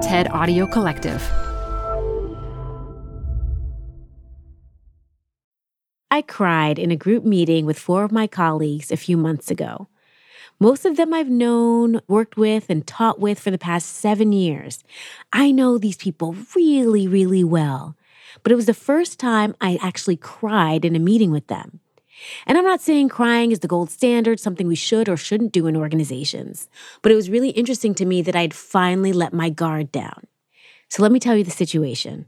TED Audio Collective. I cried in a group meeting with four of my colleagues a few months ago. Most of them I've known, worked with, and taught with for the past seven years. I know these people really, really well. But it was the first time I actually cried in a meeting with them. And I'm not saying crying is the gold standard, something we should or shouldn't do in organizations, but it was really interesting to me that I'd finally let my guard down. So let me tell you the situation.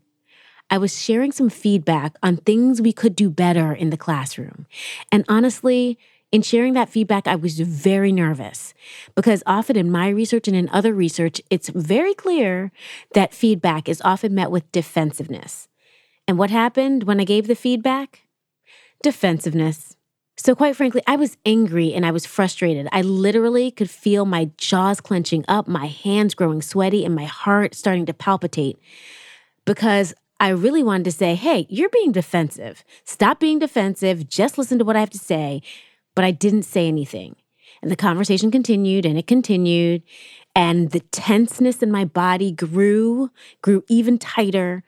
I was sharing some feedback on things we could do better in the classroom. And honestly, in sharing that feedback, I was very nervous because often in my research and in other research, it's very clear that feedback is often met with defensiveness. And what happened when I gave the feedback? Defensiveness. So, quite frankly, I was angry and I was frustrated. I literally could feel my jaws clenching up, my hands growing sweaty, and my heart starting to palpitate because I really wanted to say, hey, you're being defensive. Stop being defensive. Just listen to what I have to say. But I didn't say anything. And the conversation continued and it continued. And the tenseness in my body grew, grew even tighter.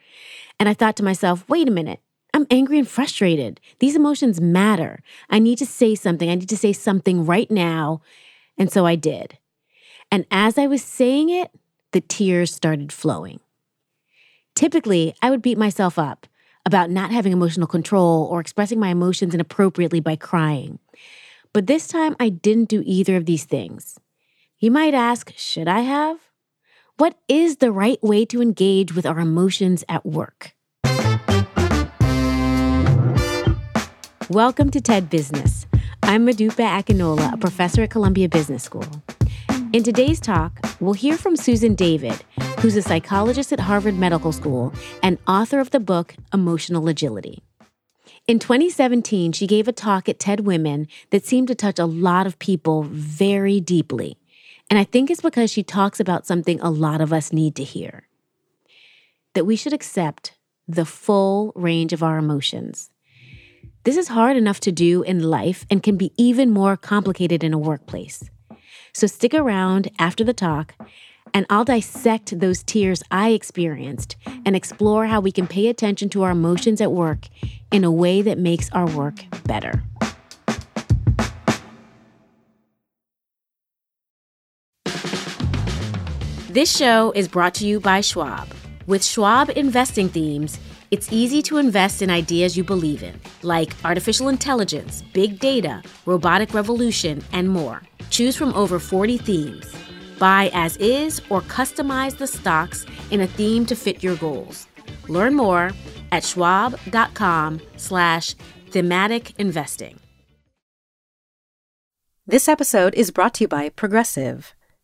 And I thought to myself, wait a minute. I'm angry and frustrated. These emotions matter. I need to say something. I need to say something right now. And so I did. And as I was saying it, the tears started flowing. Typically, I would beat myself up about not having emotional control or expressing my emotions inappropriately by crying. But this time, I didn't do either of these things. You might ask, should I have? What is the right way to engage with our emotions at work? Welcome to TED Business. I'm Modupe Akinola, a professor at Columbia Business School. In today's talk, we'll hear from Susan David, who's a psychologist at Harvard Medical School and author of the book Emotional Agility. In 2017, she gave a talk at TED Women that seemed to touch a lot of people very deeply. And I think it's because she talks about something a lot of us need to hear that we should accept the full range of our emotions this is hard enough to do in life and can be even more complicated in a workplace. So stick around after the talk, and I'll dissect those tears I experienced and explore how we can pay attention to our emotions at work in a way that makes our work better. This show is brought to you by Schwab. With Schwab investing themes, it's easy to invest in ideas you believe in, like artificial intelligence, big data, robotic revolution, and more. Choose from over 40 themes. Buy as is or customize the stocks in a theme to fit your goals. Learn more at schwab.com slash thematic investing. This episode is brought to you by Progressive.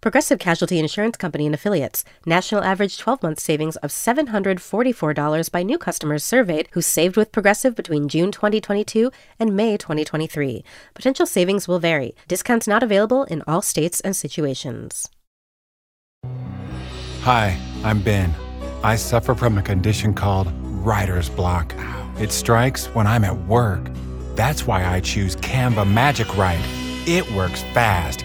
Progressive Casualty Insurance Company and Affiliates. National average 12 month savings of $744 by new customers surveyed who saved with Progressive between June 2022 and May 2023. Potential savings will vary. Discounts not available in all states and situations. Hi, I'm Ben. I suffer from a condition called writer's block. It strikes when I'm at work. That's why I choose Canva Magic Write. It works fast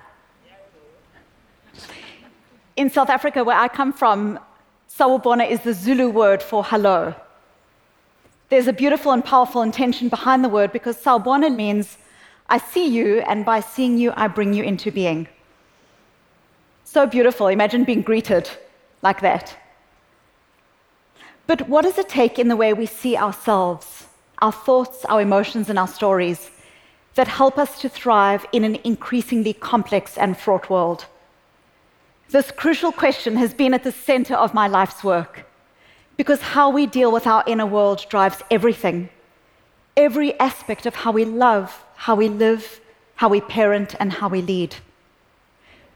In South Africa, where I come from, Sawubona is the Zulu word for hello. There's a beautiful and powerful intention behind the word because Sawubona means I see you, and by seeing you, I bring you into being. So beautiful. Imagine being greeted like that. But what does it take in the way we see ourselves, our thoughts, our emotions, and our stories that help us to thrive in an increasingly complex and fraught world? This crucial question has been at the center of my life's work because how we deal with our inner world drives everything, every aspect of how we love, how we live, how we parent, and how we lead.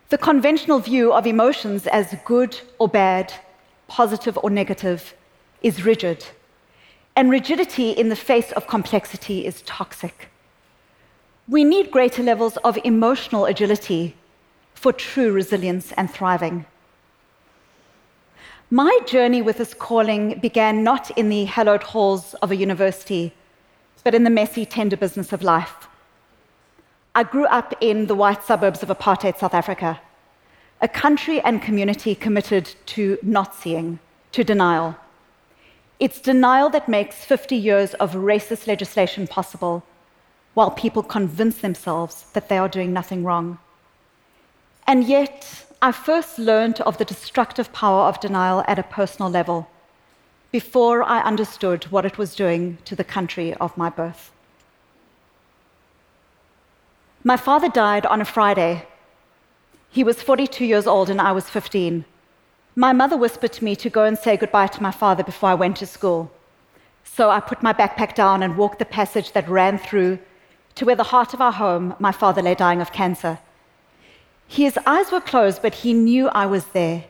The conventional view of emotions as good or bad, positive or negative, is rigid. And rigidity in the face of complexity is toxic. We need greater levels of emotional agility for true resilience and thriving. My journey with this calling began not in the hallowed halls of a university, but in the messy, tender business of life. I grew up in the white suburbs of apartheid South Africa, a country and community committed to not seeing, to denial. It's denial that makes 50 years of racist legislation possible, while people convince themselves that they are doing nothing wrong. And yet, I first learned of the destructive power of denial at a personal level before I understood what it was doing to the country of my birth. My father died on a Friday. He was 42 years old and I was 15. My mother whispered to me to go and say goodbye to my father before I went to school. So I put my backpack down and walked the passage that ran through to where the heart of our home, my father lay dying of cancer. His eyes were closed, but he knew I was there.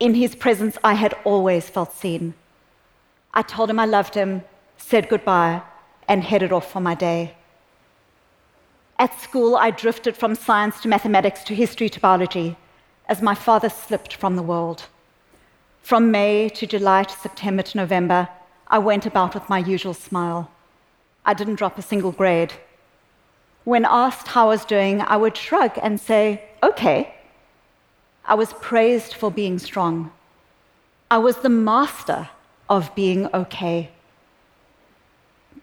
In his presence, I had always felt seen. I told him I loved him, said goodbye, and headed off for my day. At school, I drifted from science to mathematics to history to biology as my father slipped from the world. From May to July to September to November, I went about with my usual smile. I didn't drop a single grade. When asked how I was doing, I would shrug and say, okay. I was praised for being strong. I was the master of being okay.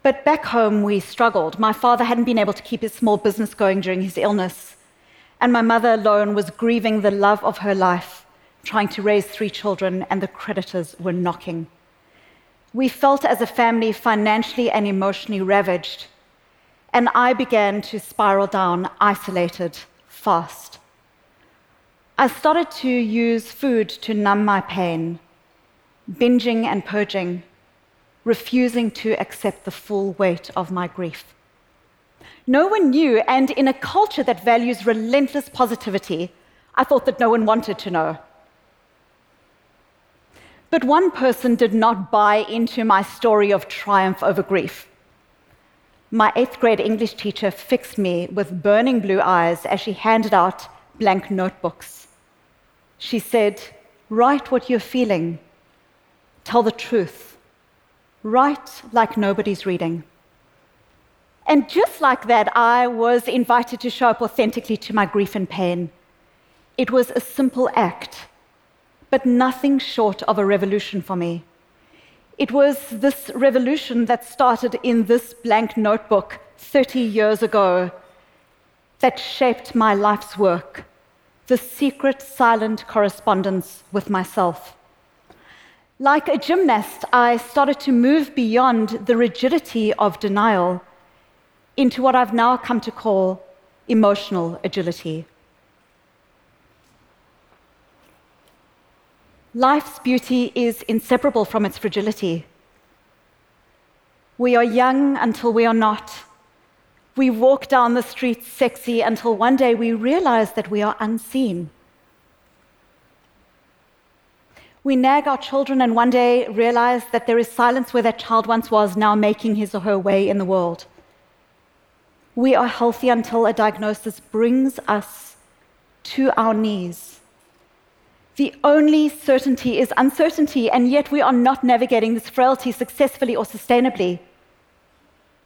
But back home, we struggled. My father hadn't been able to keep his small business going during his illness, and my mother alone was grieving the love of her life, trying to raise three children, and the creditors were knocking. We felt as a family financially and emotionally ravaged and I began to spiral down, isolated, fast. I started to use food to numb my pain, binging and purging, refusing to accept the full weight of my grief. No one knew, and in a culture that values relentless positivity, I thought that no one wanted to know. But one person did not buy into my story of triumph over grief my eighth grade English teacher fixed me with burning blue eyes as she handed out blank notebooks. She said, Write what you're feeling. Tell the truth. Write like nobody's reading. And just like that, I was invited to show up authentically to my grief and pain. It was a simple act, but nothing short of a revolution for me. It was this revolution that started in this blank notebook 30 years ago that shaped my life's work the secret, silent correspondence with myself. Like a gymnast, I started to move beyond the rigidity of denial into what I've now come to call emotional agility. Life's beauty is inseparable from its fragility. We are young until we are not. We walk down the streets sexy until one day we realize that we are unseen. We nag our children and one day realize that there is silence where that child once was, now making his or her way in the world. We are healthy until a diagnosis brings us to our knees the only certainty is uncertainty, and yet we are not navigating this frailty successfully or sustainably.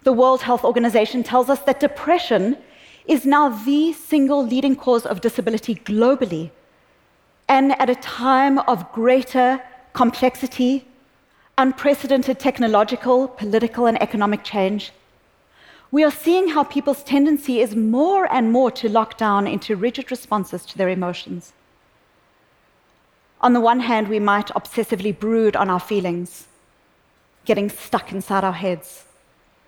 The World Health Organization tells us that depression is now the single leading cause of disability globally. And at a time of greater complexity, unprecedented technological, political, and economic change, we are seeing how people's tendency is more and more to lock down into rigid responses to their emotions. On the one hand, we might obsessively brood on our feelings, getting stuck inside our heads,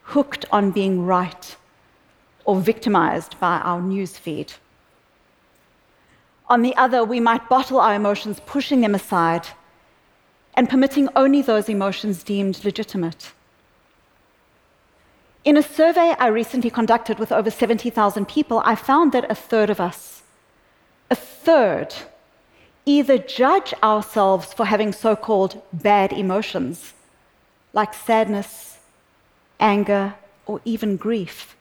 hooked on being right, or victimized by our news feed. On the other, we might bottle our emotions, pushing them aside, and permitting only those emotions deemed legitimate. In a survey I recently conducted with over 70,000 people, I found that a third of us, a third, either judge ourselves for having so called bad emotions, like sadness, anger, or even grief,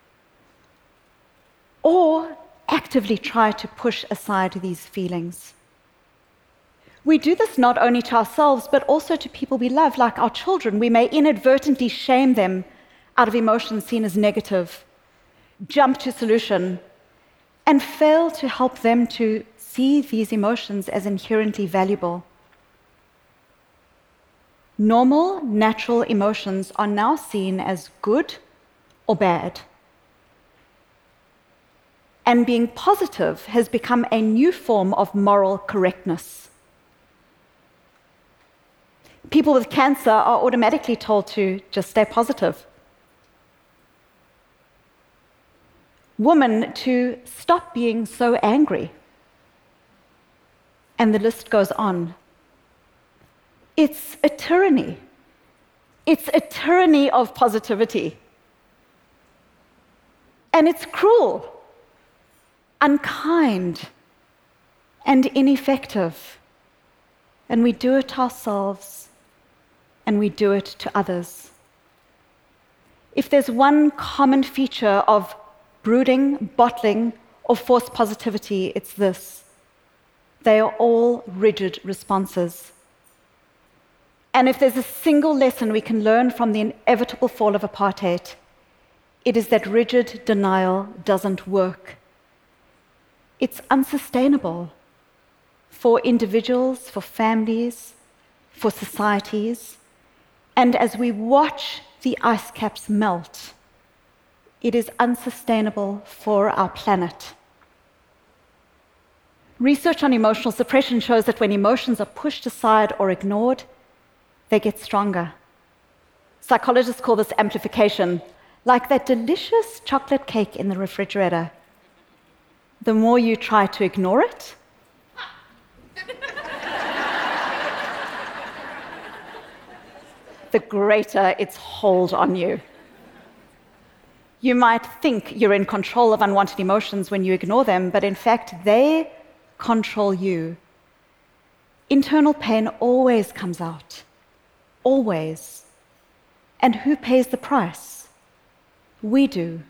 or actively try to push aside these feelings. We do this not only to ourselves, but also to people we love, like our children. We may inadvertently shame them out of emotions seen as negative, jump to solution, and fail to help them to see these emotions as inherently valuable. Normal, natural emotions are now seen as good or bad. And being positive has become a new form of moral correctness. People with cancer are automatically told to just stay positive. Women to stop being so angry. And the list goes on. It's a tyranny. It's a tyranny of positivity. And it's cruel, unkind, and ineffective. And we do it ourselves and we do it to others. If there's one common feature of brooding, bottling, or forced positivity, it's this they are all rigid responses. And if there's a single lesson we can learn from the inevitable fall of apartheid, it is that rigid denial doesn't work. It's unsustainable for individuals, for families, for societies. And as we watch the ice caps melt, it is unsustainable for our planet. Research on emotional suppression shows that when emotions are pushed aside or ignored, they get stronger. Psychologists call this amplification, like that delicious chocolate cake in the refrigerator. The more you try to ignore it, the greater its hold on you. You might think you're in control of unwanted emotions when you ignore them, but in fact, they control you. Internal pain always comes out. Always. And who pays the price? We do.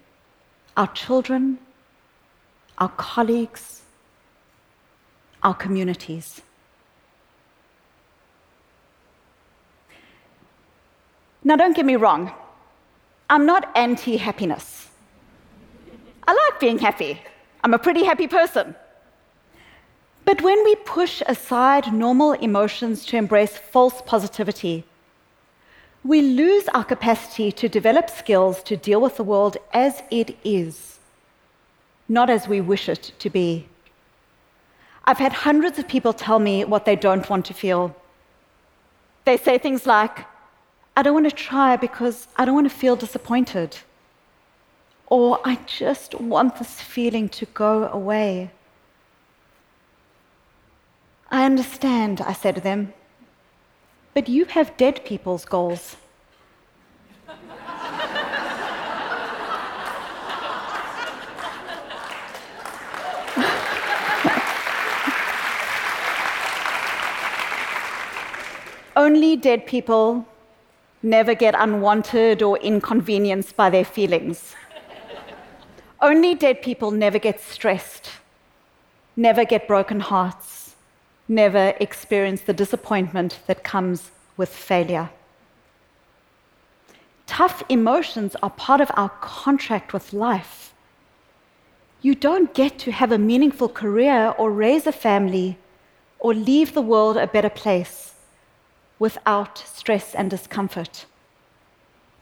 Our children, our colleagues, our communities. Now, don't get me wrong, I'm not anti happiness. I like being happy. I'm a pretty happy person. But when we push aside normal emotions to embrace false positivity, we lose our capacity to develop skills to deal with the world as it is, not as we wish it to be. I've had hundreds of people tell me what they don't want to feel. They say things like, I don't want to try because I don't want to feel disappointed. Or I just want this feeling to go away. I understand, I said to them, but you have dead people's goals. Only dead people never get unwanted or inconvenienced by their feelings. Only dead people never get stressed, never get broken hearts, never experience the disappointment that comes with failure. Tough emotions are part of our contract with life. You don't get to have a meaningful career or raise a family or leave the world a better place without stress and discomfort.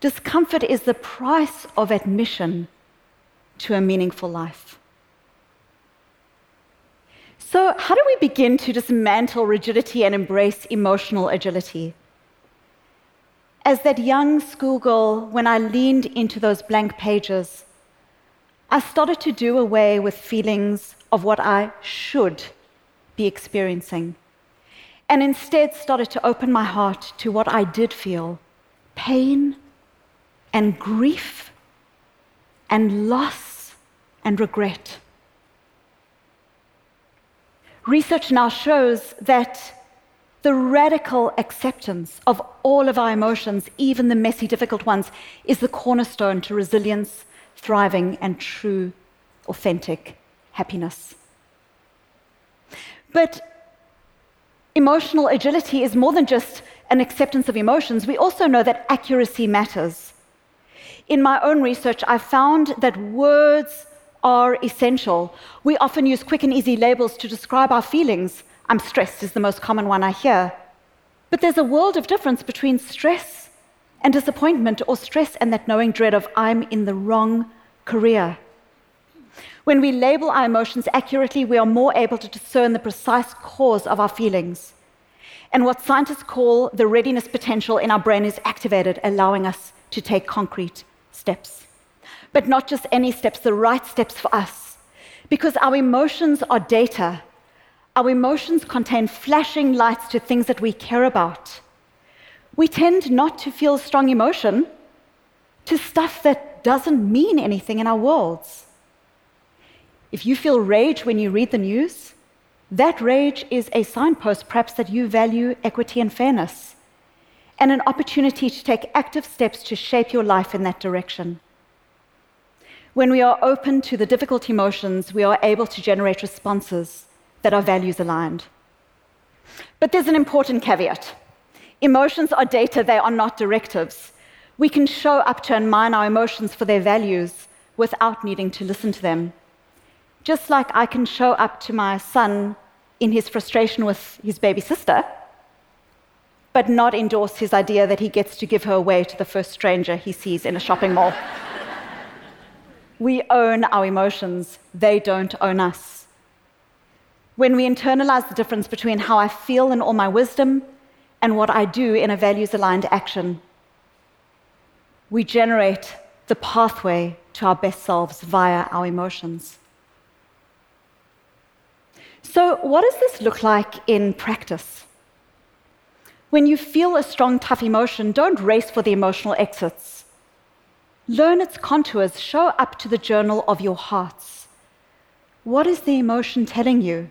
Discomfort is the price of admission to a meaningful life. So, how do we begin to dismantle rigidity and embrace emotional agility? As that young schoolgirl, when I leaned into those blank pages, I started to do away with feelings of what I should be experiencing, and instead started to open my heart to what I did feel pain and grief and loss and regret. Research now shows that the radical acceptance of all of our emotions, even the messy, difficult ones, is the cornerstone to resilience, thriving, and true, authentic happiness. But emotional agility is more than just an acceptance of emotions. We also know that accuracy matters. In my own research, I found that words are essential. We often use quick and easy labels to describe our feelings. I'm stressed is the most common one I hear. But there's a world of difference between stress and disappointment, or stress and that knowing dread of I'm in the wrong career. When we label our emotions accurately, we are more able to discern the precise cause of our feelings. And what scientists call the readiness potential in our brain is activated, allowing us to take concrete steps. But not just any steps, the right steps for us. Because our emotions are data. Our emotions contain flashing lights to things that we care about. We tend not to feel strong emotion to stuff that doesn't mean anything in our worlds. If you feel rage when you read the news, that rage is a signpost, perhaps, that you value equity and fairness and an opportunity to take active steps to shape your life in that direction. When we are open to the difficult emotions, we are able to generate responses that are values aligned. But there's an important caveat emotions are data, they are not directives. We can show up to and mine our emotions for their values without needing to listen to them. Just like I can show up to my son in his frustration with his baby sister but not endorse his idea that he gets to give her away to the first stranger he sees in a shopping mall. We own our emotions, they don't own us. When we internalize the difference between how I feel in all my wisdom and what I do in a values aligned action, we generate the pathway to our best selves via our emotions. So, what does this look like in practice? When you feel a strong, tough emotion, don't race for the emotional exits. Learn its contours, show up to the journal of your hearts. What is the emotion telling you?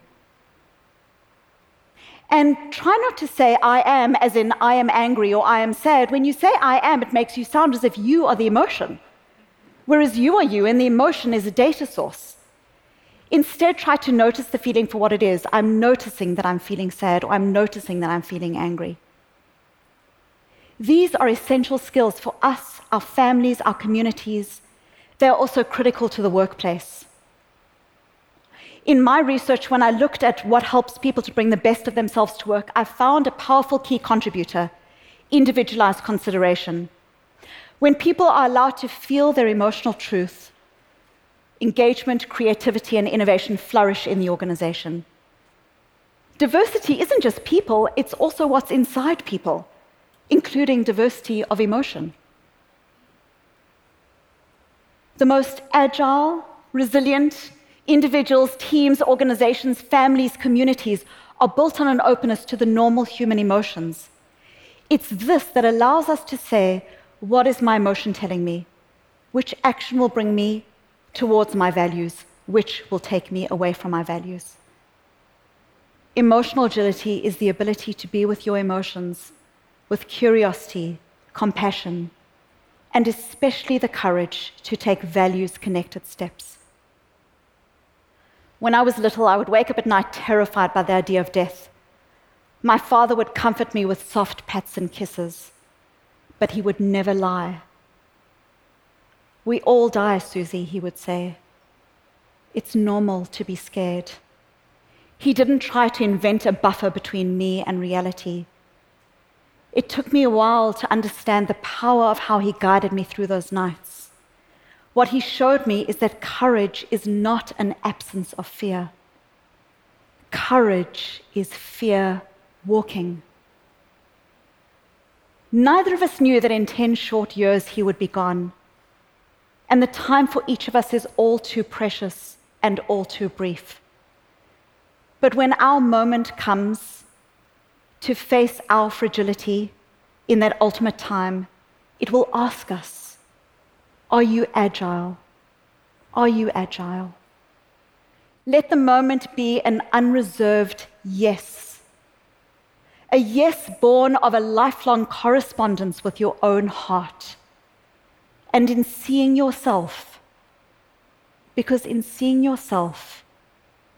And try not to say I am, as in I am angry or I am sad. When you say I am, it makes you sound as if you are the emotion, whereas you are you, and the emotion is a data source. Instead, try to notice the feeling for what it is. I'm noticing that I'm feeling sad, or I'm noticing that I'm feeling angry. These are essential skills for us, our families, our communities. They are also critical to the workplace. In my research, when I looked at what helps people to bring the best of themselves to work, I found a powerful key contributor individualized consideration. When people are allowed to feel their emotional truth, engagement, creativity, and innovation flourish in the organization. Diversity isn't just people, it's also what's inside people including diversity of emotion. The most agile, resilient individuals, teams, organizations, families, communities are built on an openness to the normal human emotions. It's this that allows us to say, What is my emotion telling me? Which action will bring me towards my values? Which will take me away from my values? Emotional agility is the ability to be with your emotions with curiosity, compassion, and especially the courage to take values connected steps. When I was little, I would wake up at night terrified by the idea of death. My father would comfort me with soft pats and kisses, but he would never lie. We all die, Susie, he would say. It's normal to be scared. He didn't try to invent a buffer between me and reality. It took me a while to understand the power of how he guided me through those nights. What he showed me is that courage is not an absence of fear. Courage is fear walking. Neither of us knew that in 10 short years he would be gone. And the time for each of us is all too precious and all too brief. But when our moment comes to face our fragility in that ultimate time, it will ask us Are you agile? Are you agile? Let the moment be an unreserved yes. A yes born of a lifelong correspondence with your own heart. And in seeing yourself, because in seeing yourself,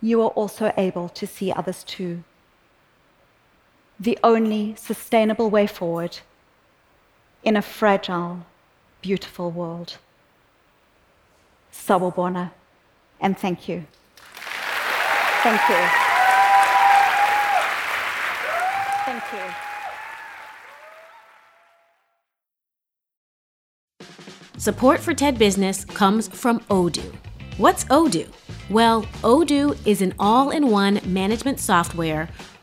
you are also able to see others too. The only sustainable way forward in a fragile, beautiful world. Sawubona, and thank you. Thank you. Thank you. Support for TED Business comes from Odoo. What's Odoo? Well, Odoo is an all in one management software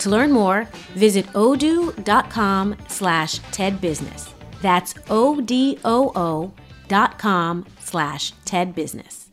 To learn more, visit odoo.com slash tedbusiness. That's O-D-O-O dot com slash tedbusiness.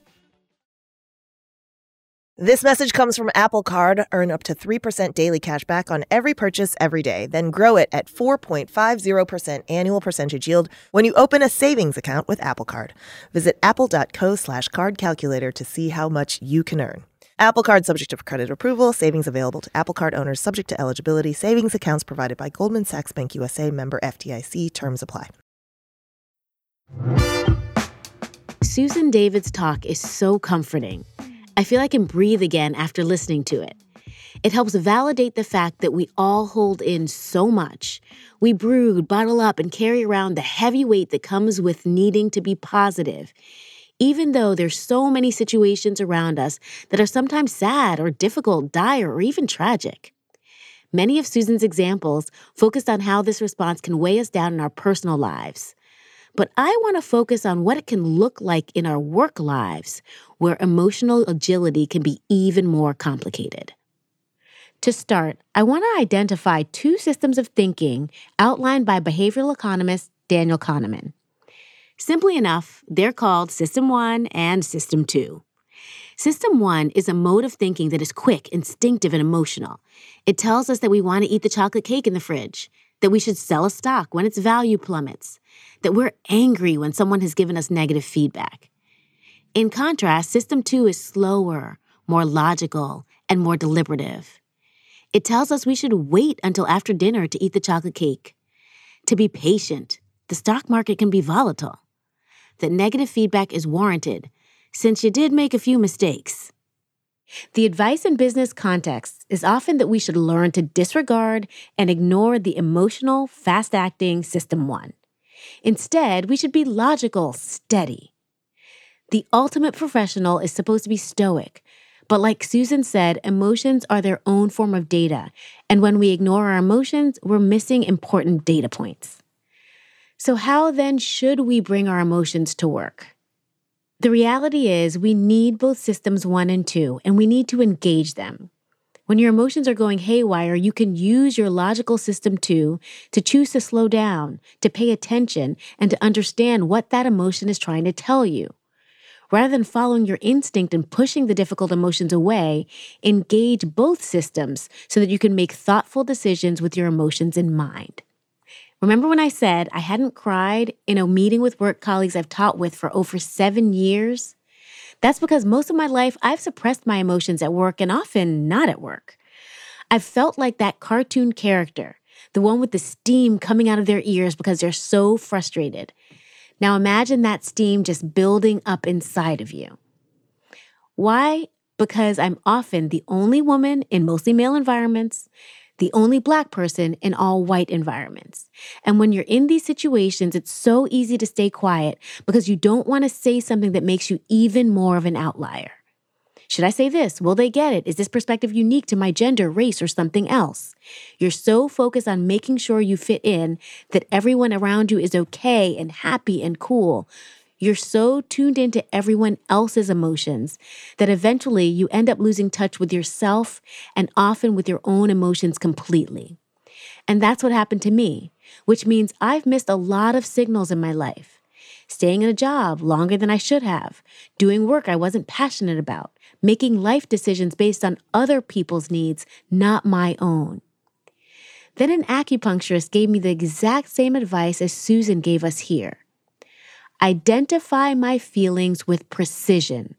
This message comes from Apple Card. Earn up to 3% daily cash back on every purchase every day. Then grow it at 4.50% annual percentage yield when you open a savings account with Apple Card. Visit apple.co slash card calculator to see how much you can earn. Apple Card subject to credit approval. Savings available to Apple Card owners subject to eligibility. Savings accounts provided by Goldman Sachs Bank USA member FDIC. Terms apply. Susan David's talk is so comforting. I feel I can breathe again after listening to it. It helps validate the fact that we all hold in so much. We brood, bottle up, and carry around the heavy weight that comes with needing to be positive, even though there's so many situations around us that are sometimes sad or difficult, dire, or even tragic. Many of Susan's examples focused on how this response can weigh us down in our personal lives. But I want to focus on what it can look like in our work lives, where emotional agility can be even more complicated. To start, I want to identify two systems of thinking outlined by behavioral economist Daniel Kahneman. Simply enough, they're called System 1 and System 2. System 1 is a mode of thinking that is quick, instinctive, and emotional. It tells us that we want to eat the chocolate cake in the fridge, that we should sell a stock when its value plummets, that we're angry when someone has given us negative feedback. In contrast, System 2 is slower, more logical, and more deliberative. It tells us we should wait until after dinner to eat the chocolate cake, to be patient. The stock market can be volatile, that negative feedback is warranted since you did make a few mistakes. The advice in business contexts is often that we should learn to disregard and ignore the emotional, fast acting System 1. Instead, we should be logical, steady. The ultimate professional is supposed to be stoic, but like Susan said, emotions are their own form of data, and when we ignore our emotions, we're missing important data points. So, how then should we bring our emotions to work? The reality is, we need both systems one and two, and we need to engage them. When your emotions are going haywire, you can use your logical system two to choose to slow down, to pay attention, and to understand what that emotion is trying to tell you. Rather than following your instinct and pushing the difficult emotions away, engage both systems so that you can make thoughtful decisions with your emotions in mind. Remember when I said I hadn't cried in a meeting with work colleagues I've taught with for over seven years? That's because most of my life I've suppressed my emotions at work and often not at work. I've felt like that cartoon character, the one with the steam coming out of their ears because they're so frustrated. Now imagine that steam just building up inside of you. Why? Because I'm often the only woman in mostly male environments, the only black person in all white environments. And when you're in these situations, it's so easy to stay quiet because you don't want to say something that makes you even more of an outlier. Should I say this? Will they get it? Is this perspective unique to my gender, race, or something else? You're so focused on making sure you fit in that everyone around you is okay and happy and cool. You're so tuned into everyone else's emotions that eventually you end up losing touch with yourself and often with your own emotions completely. And that's what happened to me, which means I've missed a lot of signals in my life. Staying in a job longer than I should have, doing work I wasn't passionate about, making life decisions based on other people's needs, not my own. Then an acupuncturist gave me the exact same advice as Susan gave us here. Identify my feelings with precision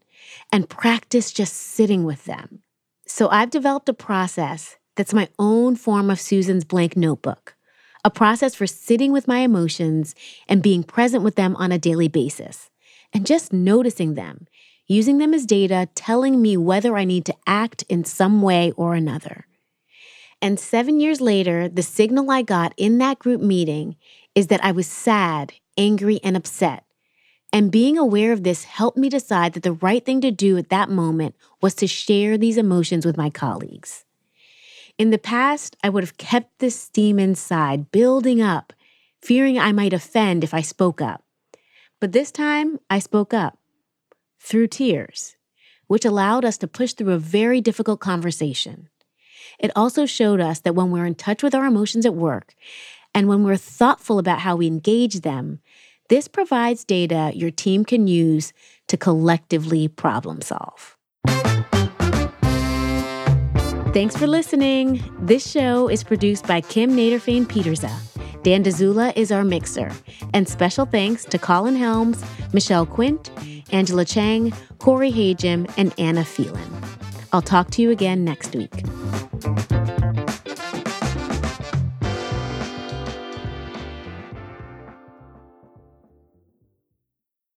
and practice just sitting with them. So I've developed a process that's my own form of Susan's blank notebook, a process for sitting with my emotions and being present with them on a daily basis, and just noticing them using them as data, telling me whether I need to act in some way or another. And seven years later, the signal I got in that group meeting is that I was sad, angry, and upset. And being aware of this helped me decide that the right thing to do at that moment was to share these emotions with my colleagues. In the past, I would have kept this steam inside, building up, fearing I might offend if I spoke up. But this time, I spoke up through tears, which allowed us to push through a very difficult conversation. It also showed us that when we're in touch with our emotions at work and when we're thoughtful about how we engage them, this provides data your team can use to collectively problem solve. Thanks for listening. This show is produced by Kim Nederveen Petersen. Dan Dzula is our mixer. And special thanks to Colin Helms, Michelle Quint, Angela Chang, Corey Hajim, and Anna Phelan. I'll talk to you again next week.